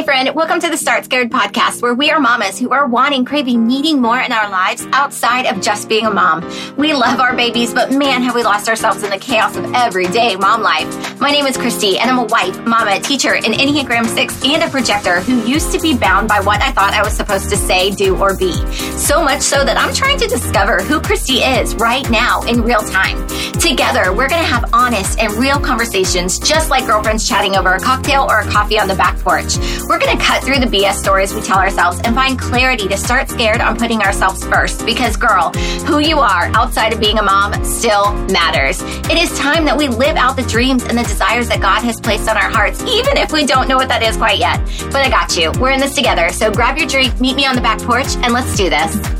Hey, friend, welcome to the Start Scared podcast, where we are mamas who are wanting, craving, needing more in our lives outside of just being a mom. We love our babies, but man, have we lost ourselves in the chaos of everyday mom life. My name is Chrysty, and I'm a wife, mama, teacher, an Enneagram 6, and a projector who used to be bound by what I thought I was supposed to say, do, or be. So much so that I'm trying to discover who Chrysty is right now in real time. Together, we're going to have honest and real conversations, just like girlfriends chatting over a cocktail or a coffee on the back porch. We're going to cut through the BS stories we tell ourselves and find clarity to start scared on putting ourselves first. Because, girl, who you are outside of being a mom still matters. It is time that we live out the dreams and the desires that God has placed on our hearts, even if we don't know what that is quite yet. But I got you. We're in this together. So grab your drink, meet me on the back porch, and let's do this.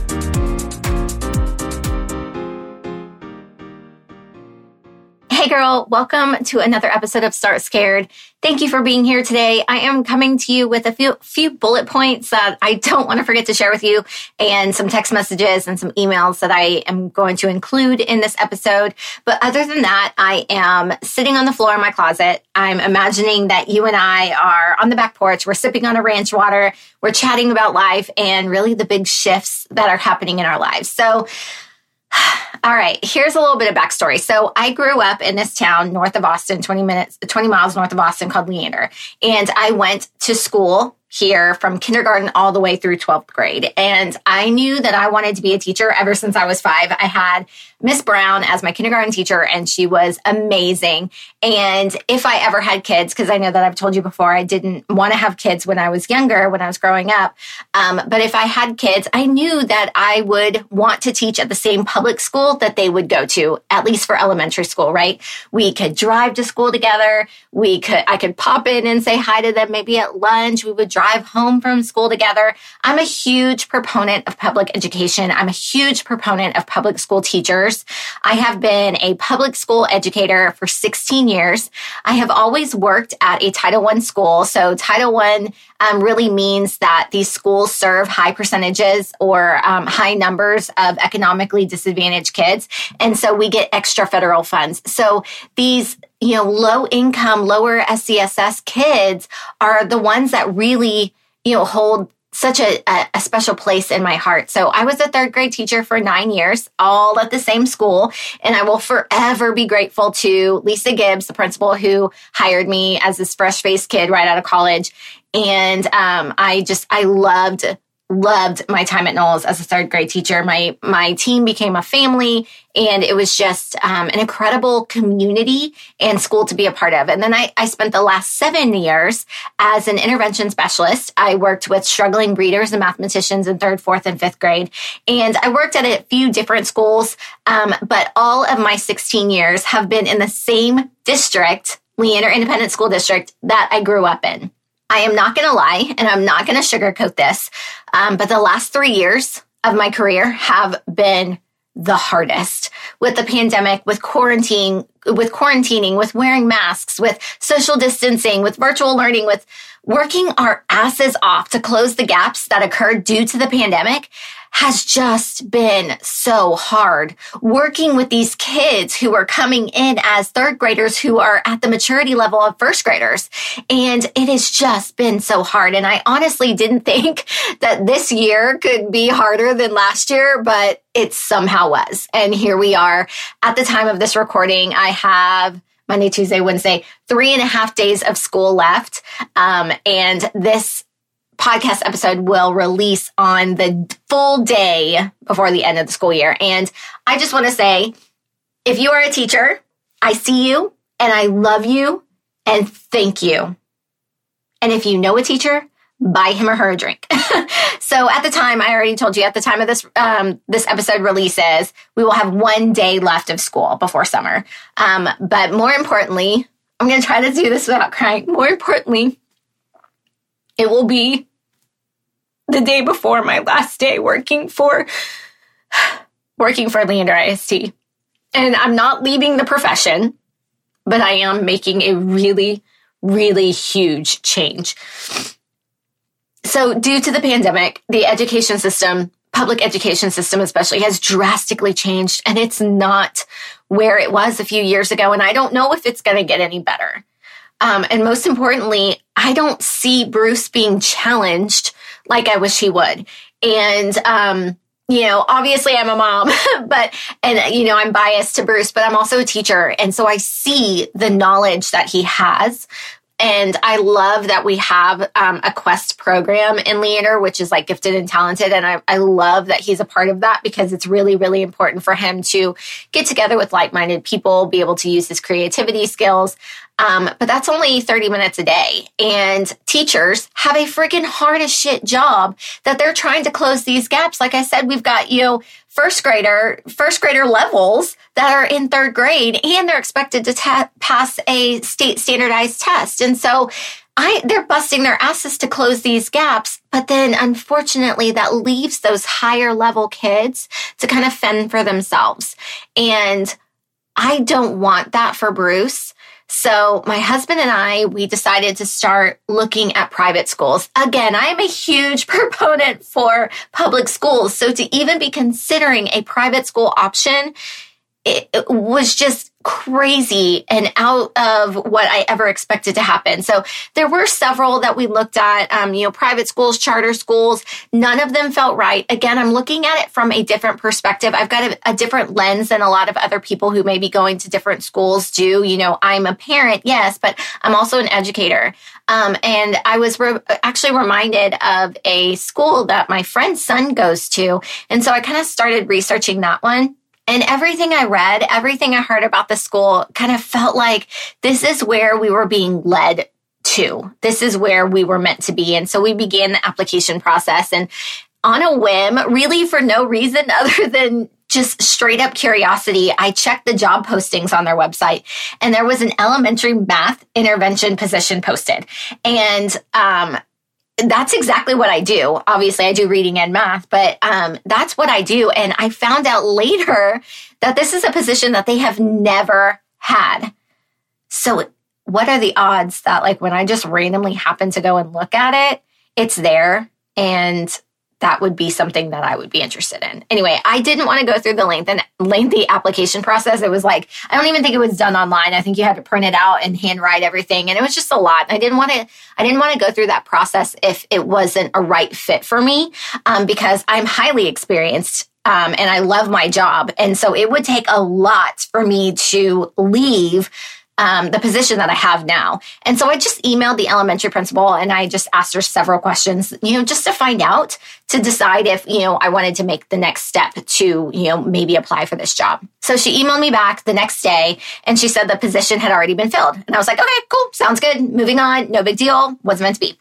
Hey girl, welcome to another episode of Start Scared. Thank you for being here today. I am coming to you with a few few bullet points that I don't want to forget to share with you and some text messages and some emails that I am going to include in this episode. But other than that, I am sitting on the floor in my closet. I'm imagining that you and I are on the back porch. We're sipping on a ranch water. We're chatting about life and really the big shifts that are happening in our lives. So all right, here's a little bit of backstory. So I grew up in this town north of Austin, 20 minutes, 20 miles north of Austin called Leander. And I went to school here from kindergarten all the way through 12th grade. And I knew that I wanted to be a teacher ever since I was five. I had Miss Brown as my kindergarten teacher, and she was amazing. And if I ever had kids, because I know that I've told you before, I didn't want to have kids when I was younger, when I was growing up. Um, but if I had kids, I knew that I would want to teach at the same public school that they would go to, at least for elementary school, right? We could drive to school together. We could, I could pop in and say hi to them maybe at lunch. We would drive home from school together. I'm a huge proponent of public education. I'm a huge proponent of public school teachers. I have been a public school educator for 16 years. I have always worked at a Title I school. So Title I um, really means that these schools serve high percentages or um, high numbers of economically disadvantaged kids. And so we get extra federal funds. So these you know, low income, lower SES kids are the ones that really, you know, hold such a, a, special place in my heart. So I was a third grade teacher for nine years, all at the same school. And I will forever be grateful to Lisa Gibbs, the principal who hired me as this fresh faced kid right out of college. And um, I just, I loved loved my time at Knowles as a third grade teacher. My my team became a family, and it was just um, an incredible community and school to be a part of. And then I, I spent the last seven years as an intervention specialist. I worked with struggling readers and mathematicians in third, fourth, and fifth grade, and I worked at a few different schools. Um, but all of my 16 years have been in the same district, Leander Independent School District, that I grew up in. I am not going to lie and I'm not going to sugarcoat this. Um, but the last three years of my career have been the hardest with the pandemic, with quarantine, with quarantining, with wearing masks, with social distancing, with virtual learning, with working our asses off to close the gaps that occurred due to the pandemic has just been so hard. Working with these kids who are coming in as third graders who are at the maturity level of first graders. And it has just been so hard. And I honestly didn't think that this year could be harder than last year, but it somehow was. And here we are at the time of this recording. I have Monday, Tuesday, Wednesday, three and a half days of school left. Um, and this podcast episode will release on the full day before the end of the school year. And I just want to say, if you are a teacher, I see you and I love you and thank you. And if you know a teacher, buy him or her a drink. so at the time, I already told you at the time of this um, this episode releases, we will have one day left of school before summer. Um, but more importantly, I'm going to try to do this without crying. More importantly, it will be the day before my last day working for working for Leander ISD. And I'm not leaving the profession, but I am making a really, really huge change. So, due to the pandemic, the education system, public education system especially, has drastically changed and it's not where it was a few years ago. And I don't know if it's going to get any better. Um, and most importantly, I don't see Bruce being challenged like I wish he would. And, um, you know, obviously I'm a mom, but, and, you know, I'm biased to Bruce, but I'm also a teacher. And so I see the knowledge that he has. And I love that we have um, a quest program in Leander, which is like gifted and talented. And I, I love that he's a part of that because it's really, really important for him to get together with like minded people, be able to use his creativity skills. Um, but that's only 30 minutes a day. And teachers have a freaking hard as shit job that they're trying to close these gaps. Like I said, we've got, you know, first grader, first grader levels that are in third grade and they're expected to pass a state standardized test. And so I, they're busting their asses to close these gaps. But then unfortunately that leaves those higher level kids to kind of fend for themselves. And I don't want that for Bruce. So my husband and I, we decided to start looking at private schools. Again, I'm a huge proponent for public schools. So to even be considering a private school option, it, it was just crazy and out of what I ever expected to happen. So there were several that we looked at, um, you know, private schools, charter schools. None of them felt right. Again, I'm looking at it from a different perspective. I've got a, a different lens than a lot of other people who may be going to different schools do. You know, I'm a parent, yes, but I'm also an educator. Um, and I was re- actually reminded of a school that my friend's son goes to. And so I kind of started researching that one. And everything I read, everything I heard about the school kind of felt like this is where we were being led to. This is where we were meant to be. And so we began the application process and on a whim, really for no reason other than just straight up curiosity, I checked the job postings on their website and there was an elementary math intervention position posted. And um, that's exactly what I do. Obviously, I do reading and math, but um, that's what I do. And I found out later that this is a position that they have never had. So, what are the odds that, like, when I just randomly happen to go and look at it, it's there and that would be something that I would be interested in. Anyway, I didn't want to go through the length and lengthy application process. It was like, I don't even think it was done online. I think you had to print it out and handwrite everything. And it was just a lot. I didn't want to, I didn't want to go through that process if it wasn't a right fit for me, um, because I'm highly experienced um, and I love my job. And so it would take a lot for me to leave um, the position that I have now. And so I just emailed the elementary principal and I just asked her several questions, you know, just to find out to decide if, you know, I wanted to make the next step to, you know, maybe apply for this job. So she emailed me back the next day and she said the position had already been filled. And I was like, okay, cool. Sounds good. Moving on. No big deal. wasn't meant to be.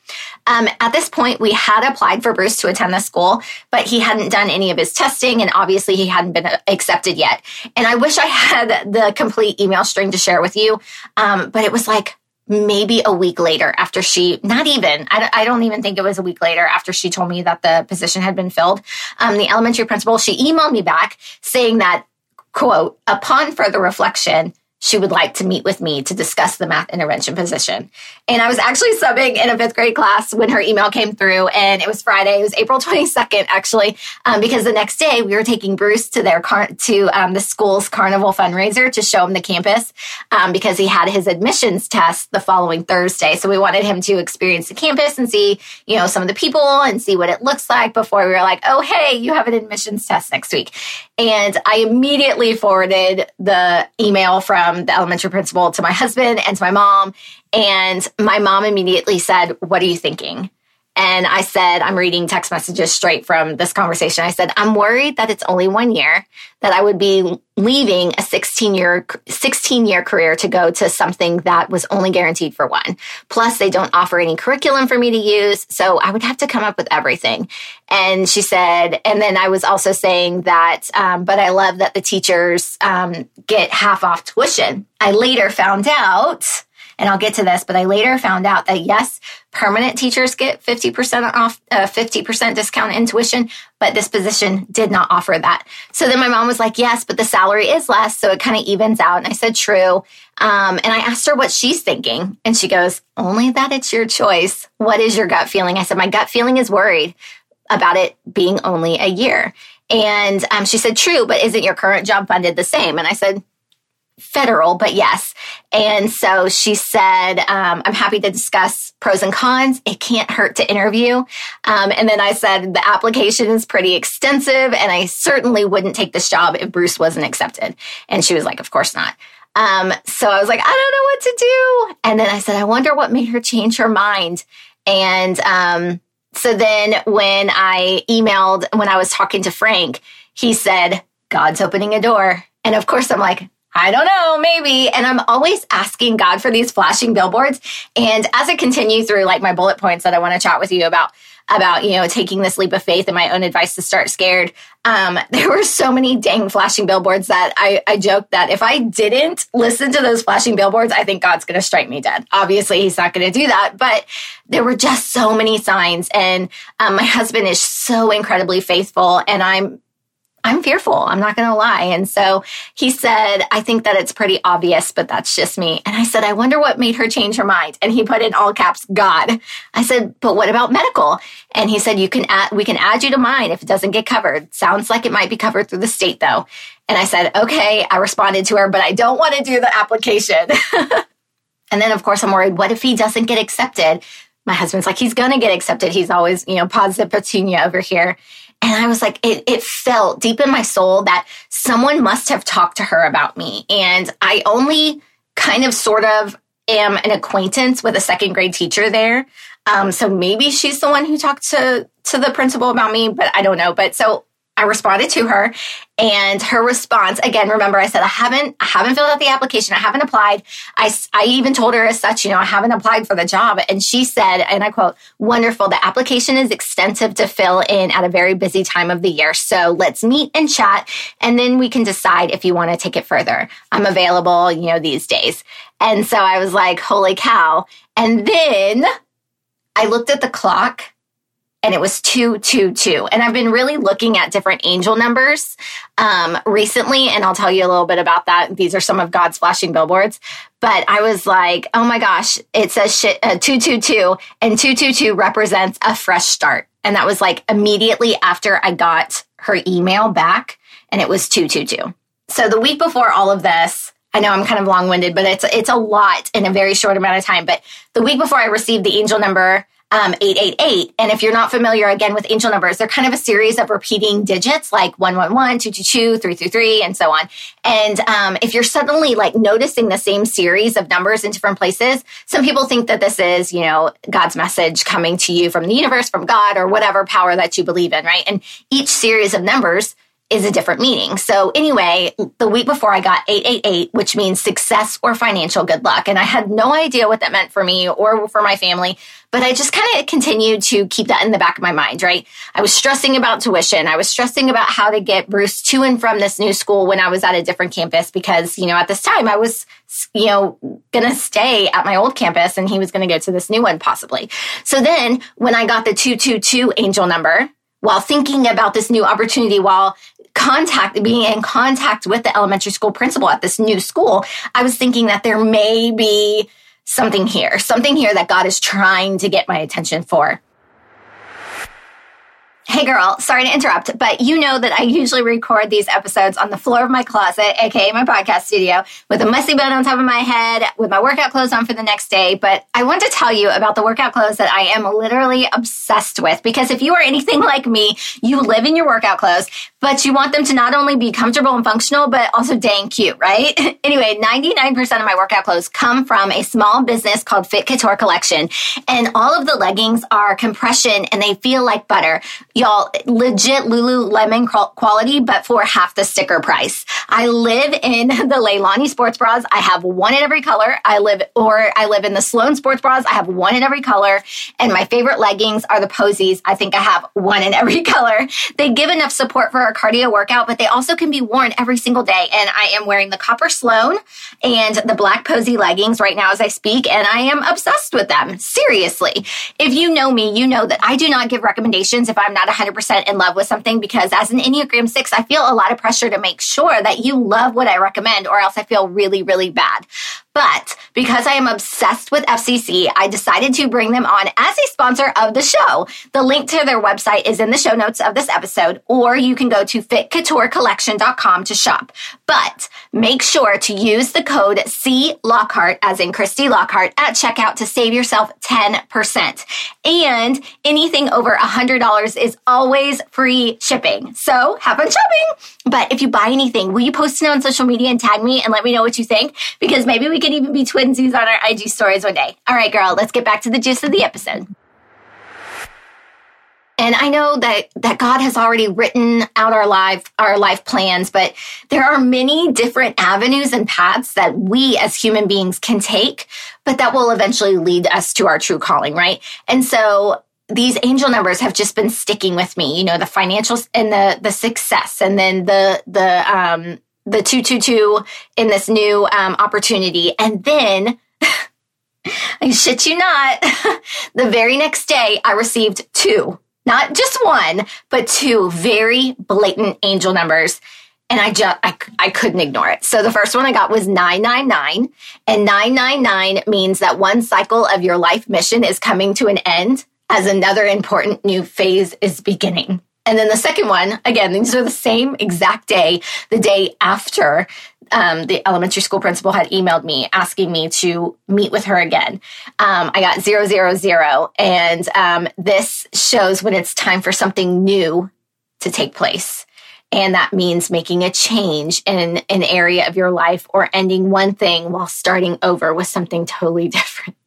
Um, at this point, we had applied for Bruce to attend the school, but he hadn't done any of his testing and obviously he hadn't been accepted yet. And I wish I had the complete email string to share with you. Um, but it was like maybe a week later after she, not even, I, I, don't even think it was a week later after she told me that the position had been filled. Um, the elementary principal, she emailed me back saying that, quote, upon further reflection, she would like to meet with me to discuss the math intervention position. And I was actually subbing in a fifth grade class when her email came through, and it was Friday. It was April 22nd, actually, um, because the next day we were taking Bruce to their car- to um, the school's carnival fundraiser to show him the campus um, because he had his admissions test the following Thursday. So we wanted him to experience the campus and see, you know, some of the people and see what it looks like before we were like, oh, hey, you have an admissions test next week. And I immediately forwarded the email from Um, the elementary principal to my husband and to my mom. And my mom immediately said, What are you thinking? And I said, I'm reading text messages straight from this conversation. I said, I'm worried that it's only one year, that I would be leaving a 16 year, 16 year career to go to something that was only guaranteed for one. Plus they don't offer any curriculum for me to use. So I would have to come up with everything. And she said, and then I was also saying that, um, but I love that the teachers, um, get half off tuition. I later found out and I'll get to this, but I later found out that yes, permanent teachers get 50% off, uh, 50% discount in tuition, but this position did not offer that. So then my mom was like, yes, but the salary is less. So it kind of evens out. And I said, true. Um, and I asked her what she's thinking. And she goes, only that it's your choice. What is your gut feeling? I said, my gut feeling is worried about it being only a year. And um, she said, true, but isn't your current job funded the same? And I said, federal, but yes. And so she said, um, I'm happy to discuss pros and cons. It can't hurt to interview. Um, and then I said, the application is pretty extensive and I certainly wouldn't take this job if Bruce wasn't accepted. And she was like, of course not. Um, so I was like, I don't know what to do. And then I said, I wonder what made her change her mind. And, um, so then when I emailed, when I was talking to Frank, he said, God's opening a door. And of course, I'm like, I don't know, maybe. And I'm always asking God for these flashing billboards. And as I continue through like my bullet points that I want to chat with you about, about, you know, taking this leap of faith and my own advice to start scared, um, there were so many dang flashing billboards that I, I joked that if I didn't listen to those flashing billboards, I think God's going to strike me dead. Obviously, he's not going to do that, but there were just so many signs. And um, my husband is so incredibly faithful and I'm I'm fearful. I'm not going to lie. And so he said, I think that it's pretty obvious, but that's just me. And I said, I wonder what made her change her mind. And he put in all caps, God. I said, but what about medical? And he said, you can add, we can add you to mine if it doesn't get covered. Sounds like it might be covered through the state though. And I said, okay, I responded to her, but I don't want to do the application. and then of course I'm worried, what if he doesn't get accepted? My husband's like, he's going to get accepted. He's always, you know, positive petunia over here. And I was like, it, it felt deep in my soul that someone must have talked to her about me. And I only kind of sort of am an acquaintance with a second grade teacher there. Um, so maybe she's the one who talked to, to the principal about me, but I don't know. But so I responded to her and her response again remember I said I haven't I haven't filled out the application. I haven't applied. I I even told her as such you know I haven't applied for the job. And she said and I quote wonderful. The application is extensive to fill in at a very busy time of the year. So let's meet and chat and then we can decide if you want to take it further. I'm available you know these days. And so I was like holy cow. And then I looked at the clock and it was 222. And I've been really looking at different angel numbers um, recently, and I'll tell you a little bit about that. These are some of God's flashing billboards. But I was like, oh my gosh, it says uh, 222, and 222 represents a fresh start. And that was like immediately after I got her email back, and it was 222. So the week before all of this, I know I'm kind of long winded, but it's it's a lot in a very short amount of time. But the week before I received the angel number, um, 888. And if you're not familiar again with angel numbers, they're kind of a series of repeating digits like 111, 222, 333, and so on. And um, if you're suddenly like noticing the same series of numbers in different places, some people think that this is, you know, God's message coming to you from the universe, from God, or whatever power that you believe in, right? And each series of numbers is a different meaning. So anyway, the week before I got 888, which means success or financial good luck. And I had no idea what that meant for me or for my family, but I just kind of continued to keep that in the back of my mind, right? I was stressing about tuition. I was stressing about how to get Bruce to and from this new school when I was at a different campus because, you know, at this time I was, you know, going to stay at my old campus and he was going to go to this new one possibly. So then when I got the 222 angel number, while thinking about this new opportunity, while contact, being in contact with the elementary school principal at this new school, I was thinking that there may be something here, something here that God is trying to get my attention for. Hey girl, sorry to interrupt, but you know that I usually record these episodes on the floor of my closet, aka my podcast studio, with a messy bed on top of my head, with my workout clothes on for the next day. But I want to tell you about the workout clothes that I am literally obsessed with because if you are anything like me, you live in your workout clothes, but you want them to not only be comfortable and functional, but also dang cute, right? anyway, 99% of my workout clothes come from a small business called Fit Couture Collection. And all of the leggings are compression and they feel like butter y'all legit Lululemon quality, but for half the sticker price. I live in the Leilani sports bras. I have one in every color. I live, or I live in the Sloan sports bras. I have one in every color. And my favorite leggings are the posies. I think I have one in every color. They give enough support for a cardio workout, but they also can be worn every single day. And I am wearing the copper Sloan and the black posy leggings right now as I speak. And I am obsessed with them. Seriously. If you know me, you know that I do not give recommendations if I'm not 100% in love with something because as an Enneagram 6, I feel a lot of pressure to make sure that you love what I recommend or else I feel really, really bad. But because I am obsessed with FCC, I decided to bring them on as a sponsor of the show. The link to their website is in the show notes of this episode, or you can go to fitcouturecollection.com to shop. But make sure to use the code C Lockhart, as in Chrysty Lockhart, at checkout to save yourself 10%. And anything over $100 is always free shipping. So have fun shopping. But if you buy anything, will you post it on social media and tag me and let me know what you think? Because maybe we can even be twinsies on our IG stories one day. All right, girl, let's get back to the gist of the episode. And I know that, that God has already written out our life, our life plans, but there are many different avenues and paths that we as human beings can take, but that will eventually lead us to our true calling, right? And so these angel numbers have just been sticking with me, you know, the financials and the, the success and then the, the, um, the 222 in this new um, opportunity. And then, I shit you not, the very next day I received two not just one, but two very blatant angel numbers. And I just, I, I couldn't ignore it. So the first one I got was 999 and 999 means that one cycle of your life mission is coming to an end as another important new phase is beginning. And then the second one, again, these are the same exact day, the day after um, the elementary school principal had emailed me asking me to meet with her again. Um, I got zero, zero, zero. And um, this shows when it's time for something new to take place. And that means making a change in an area of your life or ending one thing while starting over with something totally different.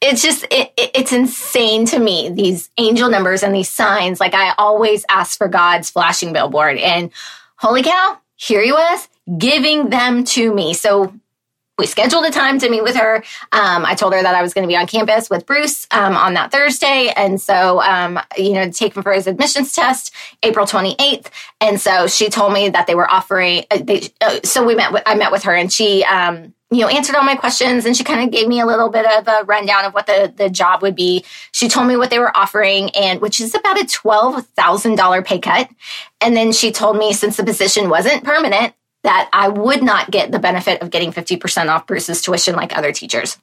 It's just, it, it, it's insane to me, these angel numbers and these signs. Like I always ask for God's flashing billboard and holy cow, here he was giving them to me. So we scheduled a time to meet with her. Um, I told her that I was going to be on campus with Bruce um, on that Thursday. And so, um, you know, take him for his admissions test, April 28th. And so she told me that they were offering, uh, they, uh, so we met, with, I met with her and she, um, you know, answered all my questions and she kind of gave me a little bit of a rundown of what the, the job would be. She told me what they were offering and which is about a $12,000 pay cut. And then she told me since the position wasn't permanent, that I would not get the benefit of getting 50% off Bruce's tuition like other teachers.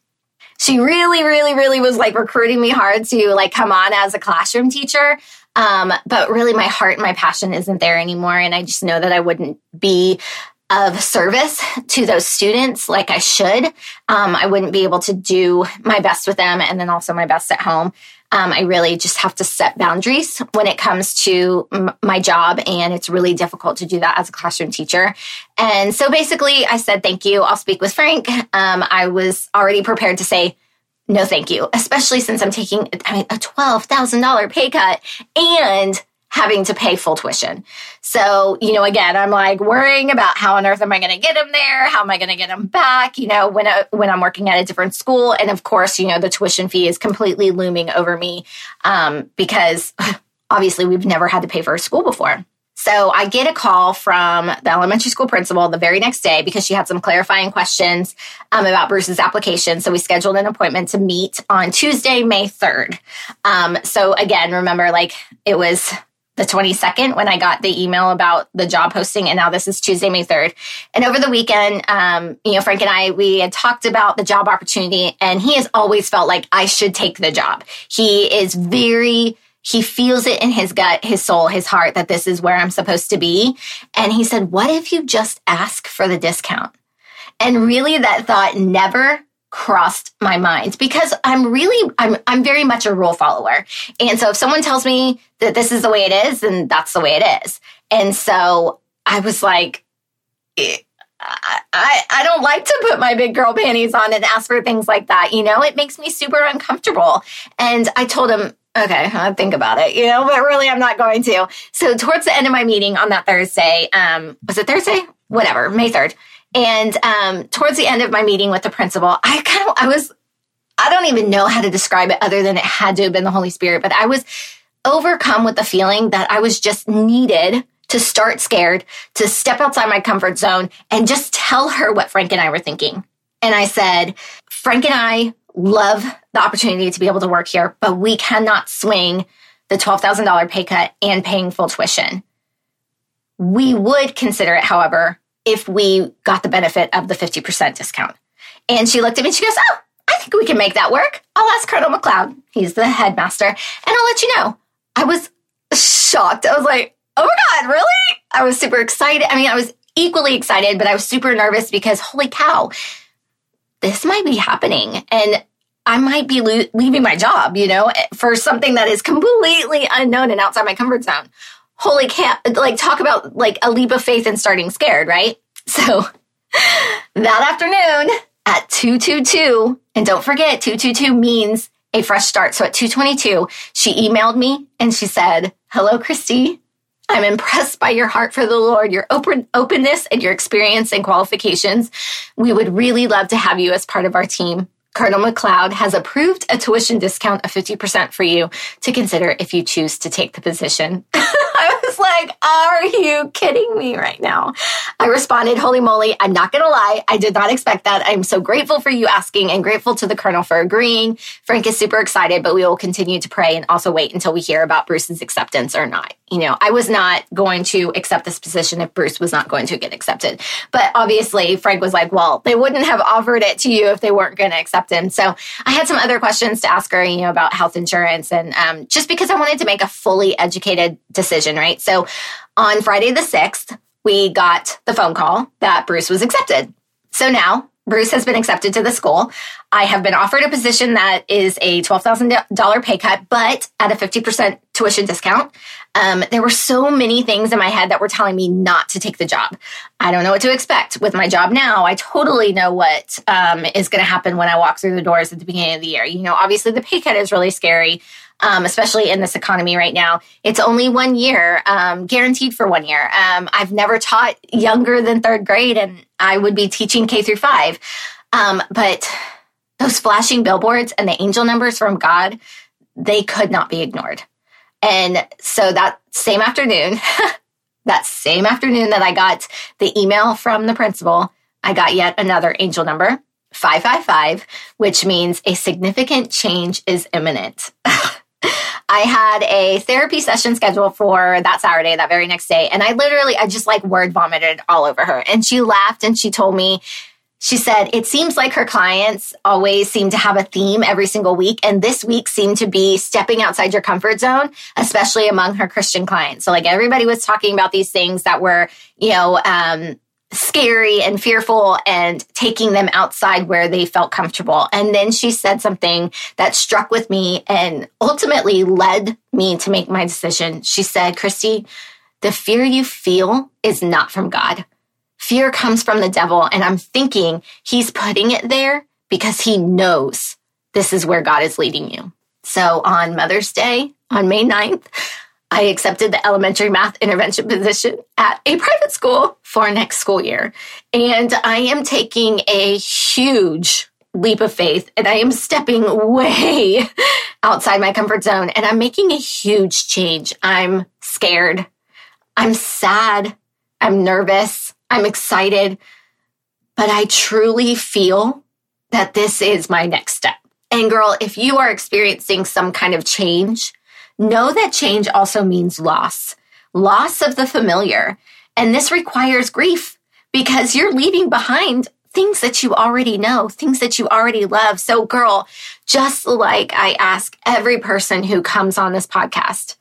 She really, really, really was like recruiting me hard to like come on as a classroom teacher. Um, but really my heart and my passion isn't there anymore. And I just know that I wouldn't be of service to those students like I should. Um, I wouldn't be able to do my best with them and then also my best at home. Um, I really just have to set boundaries when it comes to m- my job. And it's really difficult to do that as a classroom teacher. And so basically, I said, thank you. I'll speak with Frank. Um, I was already prepared to say, no, thank you, especially since I'm taking I mean, a $12,000 pay cut and having to pay full tuition. So, you know, again, I'm like worrying about how on earth am I going to get them there? How am I going to get them back? You know, when, I, when I'm working at a different school. And of course, you know, the tuition fee is completely looming over me um, because obviously we've never had to pay for a school before. So I get a call from the elementary school principal the very next day because she had some clarifying questions um, about Bruce's application. So we scheduled an appointment to meet on Tuesday, May 3rd. Um, so again, remember, like it was the 22nd when I got the email about the job posting. And now this is Tuesday, May 3rd. And over the weekend, um, you know, Frank and I, we had talked about the job opportunity and he has always felt like I should take the job. He is very, he feels it in his gut, his soul, his heart that this is where I'm supposed to be. And he said, what if you just ask for the discount? And really that thought never crossed my mind because I'm really I'm I'm very much a rule follower. And so if someone tells me that this is the way it is, then that's the way it is. And so I was like I, I, I don't like to put my big girl panties on and ask for things like that. You know, it makes me super uncomfortable. And I told him, okay, I'll think about it, you know, but really I'm not going to. So towards the end of my meeting on that Thursday, um, was it Thursday? Whatever, May 3rd. And um, towards the end of my meeting with the principal, I kind of, I was, I don't even know how to describe it other than it had to have been the Holy Spirit, but I was overcome with the feeling that I was just needed to start scared, to step outside my comfort zone and just tell her what Frank and I were thinking. And I said, Frank and I love the opportunity to be able to work here, but we cannot swing the $12,000 pay cut and paying full tuition. We would consider it, however, if we got the benefit of the 50% discount. And she looked at me and she goes, Oh, I think we can make that work. I'll ask Colonel McLeod. He's the headmaster, and I'll let you know. I was shocked. I was like, Oh my God, really? I was super excited. I mean, I was equally excited, but I was super nervous because holy cow, this might be happening. And I might be lo- leaving my job, you know, for something that is completely unknown and outside my comfort zone. Holy cow, like talk about like a leap of faith and starting scared, right? So that afternoon at 222, and don't forget 222 means a fresh start. So at 222, she emailed me and she said, hello, Chrysty. I'm impressed by your heart for the Lord, your open openness and your experience and qualifications. We would really love to have you as part of our team. Colonel McLeod has approved a tuition discount of 50% for you to consider if you choose to take the position. was like, are you kidding me right now? I responded, holy moly, I'm not going to lie. I did not expect that. I'm so grateful for you asking and grateful to the Colonel for agreeing. Frank is super excited, but we will continue to pray and also wait until we hear about Bruce's acceptance or not. You know, I was not going to accept this position if Bruce was not going to get accepted. But obviously, Frank was like, well, they wouldn't have offered it to you if they weren't going to accept him. So I had some other questions to ask her, you know, about health insurance and um, just because I wanted to make a fully educated decision, right? So on Friday the 6th, we got the phone call that Bruce was accepted. So now Bruce has been accepted to the school. I have been offered a position that is a $12,000 pay cut, but at a 50% tuition discount. Um, there were so many things in my head that were telling me not to take the job. I don't know what to expect with my job now. I totally know what um, is going to happen when I walk through the doors at the beginning of the year. You know, obviously the pay cut is really scary um, especially in this economy right now. It's only one year, um, guaranteed for one year. Um, I've never taught younger than third grade, and I would be teaching K through five. Um, but those flashing billboards and the angel numbers from God, they could not be ignored. And so that same afternoon, that same afternoon that I got the email from the principal, I got yet another angel number, 555, which means a significant change is imminent. I had a therapy session scheduled for that Saturday, that very next day. And I literally, I just like word vomited all over her. And she laughed and she told me, she said, it seems like her clients always seem to have a theme every single week. And this week seemed to be stepping outside your comfort zone, especially among her Christian clients. So like everybody was talking about these things that were, you know, um, scary and fearful and taking them outside where they felt comfortable. And then she said something that struck with me and ultimately led me to make my decision. She said, Chrysty, the fear you feel is not from God. Fear comes from the devil. And I'm thinking he's putting it there because he knows this is where God is leading you. So on Mother's Day, on May 9th, I accepted the elementary math intervention position at a private school for next school year. And I am taking a huge leap of faith and I am stepping way outside my comfort zone and I'm making a huge change. I'm scared. I'm sad. I'm nervous. I'm excited. But I truly feel that this is my next step. And girl, if you are experiencing some kind of change, Know that change also means loss, loss of the familiar. And this requires grief because you're leaving behind things that you already know, things that you already love. So, girl, just like I ask every person who comes on this podcast,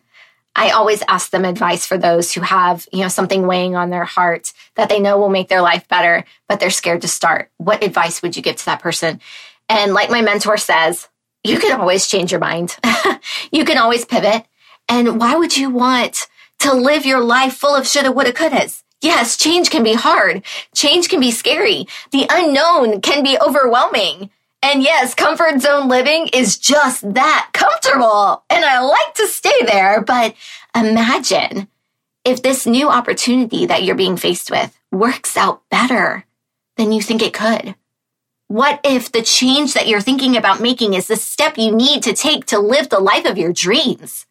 I always ask them advice for those who have, you know, something weighing on their heart that they know will make their life better, but they're scared to start. What advice would you give to that person? And like my mentor says, you can always change your mind. you can always pivot. And why would you want to live your life full of shoulda, woulda, couldas? Yes, change can be hard. Change can be scary. The unknown can be overwhelming. And yes, comfort zone living is just that comfortable. And I like to stay there, but imagine if this new opportunity that you're being faced with works out better than you think it could. What if the change that you're thinking about making is the step you need to take to live the life of your dreams?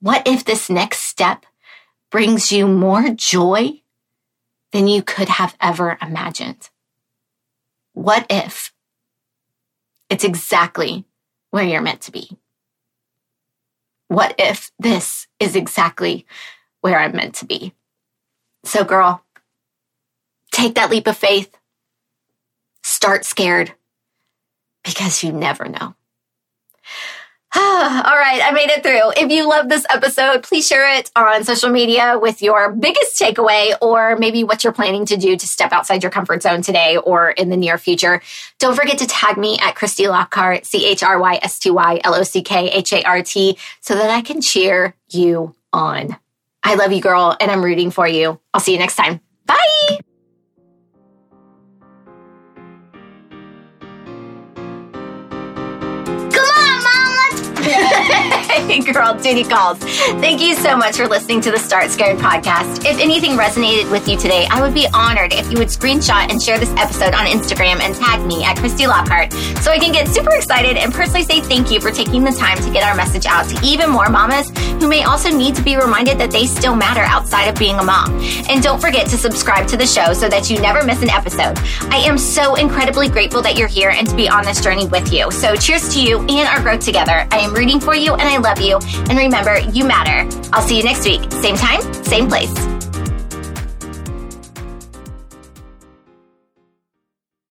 What if this next step brings you more joy than you could have ever imagined? What if it's exactly where you're meant to be? What if this is exactly where I'm meant to be? So, girl, take that leap of faith start scared because you never know. All right, I made it through. If you love this episode, please share it on social media with your biggest takeaway or maybe what you're planning to do to step outside your comfort zone today or in the near future. Don't forget to tag me at Chrysty Lockhart, C H R Y S T Y L O C K H A R T, so that I can cheer you on. I love you, girl, and I'm rooting for you. I'll see you next time. Bye. Hey, girl, duty calls. Thank you so much for listening to the Start Scared podcast. If anything resonated with you today, I would be honored if you would screenshot and share this episode on Instagram and tag me at Chrysty Lockhart so I can get super excited and personally say thank you for taking the time to get our message out to even more mamas who may also need to be reminded that they still matter outside of being a mom. And don't forget to subscribe to the show so that you never miss an episode. I am so incredibly grateful that you're here and to be on this journey with you. So cheers to you and our growth together. I am rooting for you and I love you. And remember, you matter. I'll see you next week. Same time, same place.